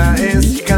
música es